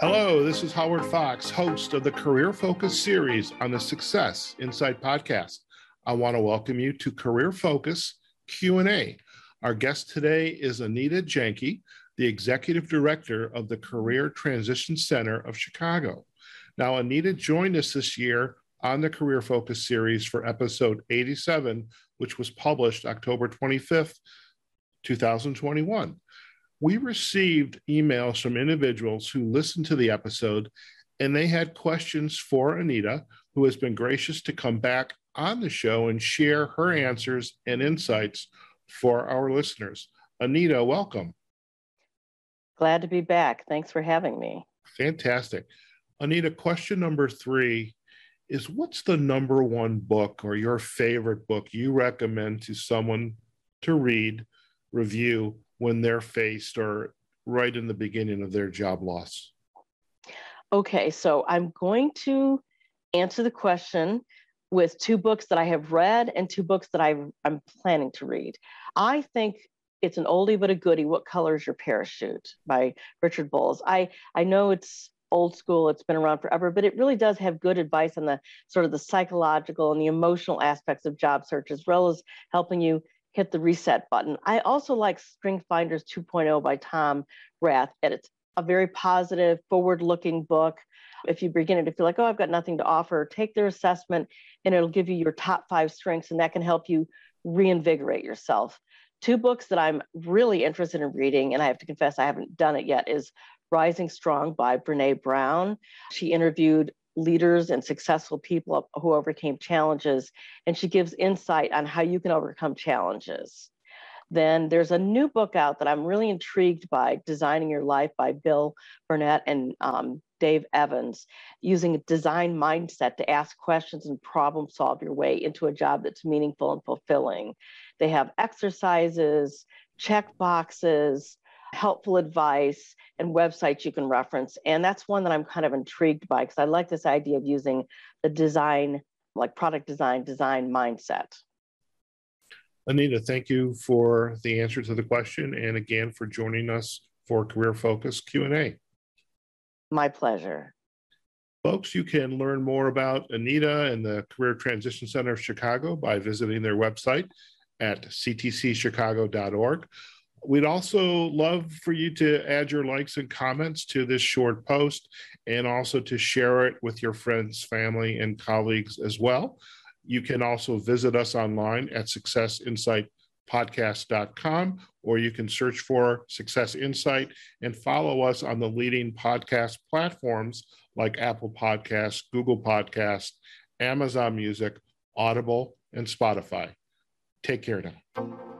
Hello, this is Howard Fox, host of the Career Focus series on the Success Insight podcast. I want to welcome you to Career Focus Q&A. Our guest today is Anita Janke, the executive director of the Career Transition Center of Chicago. Now, Anita joined us this year on the Career Focus series for episode 87, which was published October 25th, 2021 we received emails from individuals who listened to the episode and they had questions for Anita, who has been gracious to come back on the show and share her answers and insights for our listeners. Anita, welcome. Glad to be back. Thanks for having me. Fantastic. Anita, question number three is what's the number one book or your favorite book you recommend to someone to read, review, when they're faced or right in the beginning of their job loss? Okay, so I'm going to answer the question with two books that I have read and two books that i am planning to read. I think it's an oldie but a goodie. What color is your parachute by Richard Bolles? I I know it's old school, it's been around forever, but it really does have good advice on the sort of the psychological and the emotional aspects of job search, as well as helping you hit the reset button. I also like Strength Finders 2.0 by Tom Rath. And it's a very positive, forward looking book. If you begin it to feel like, oh, I've got nothing to offer, take their assessment and it'll give you your top five strengths, and that can help you reinvigorate yourself. Two books that I'm really interested in reading, and I have to confess I haven't done it yet, is Rising Strong by Brene Brown. She interviewed leaders and successful people who overcame challenges, and she gives insight on how you can overcome challenges. Then there's a new book out that I'm really intrigued by, Designing Your Life by Bill Burnett and um, Dave Evans, using a design mindset to ask questions and problem solve your way into a job that's meaningful and fulfilling. They have exercises, check boxes, helpful advice and websites you can reference. And that's one that I'm kind of intrigued by because I like this idea of using the design, like product design, design mindset. Anita, thank you for the answer to the question and again for joining us for Career Focus Q&A. My pleasure. Folks, you can learn more about Anita and the Career Transition Center of Chicago by visiting their website at ctcchicago.org. We'd also love for you to add your likes and comments to this short post and also to share it with your friends, family, and colleagues as well. You can also visit us online at successinsightpodcast.com or you can search for Success Insight and follow us on the leading podcast platforms like Apple Podcasts, Google Podcasts, Amazon Music, Audible, and Spotify. Take care now.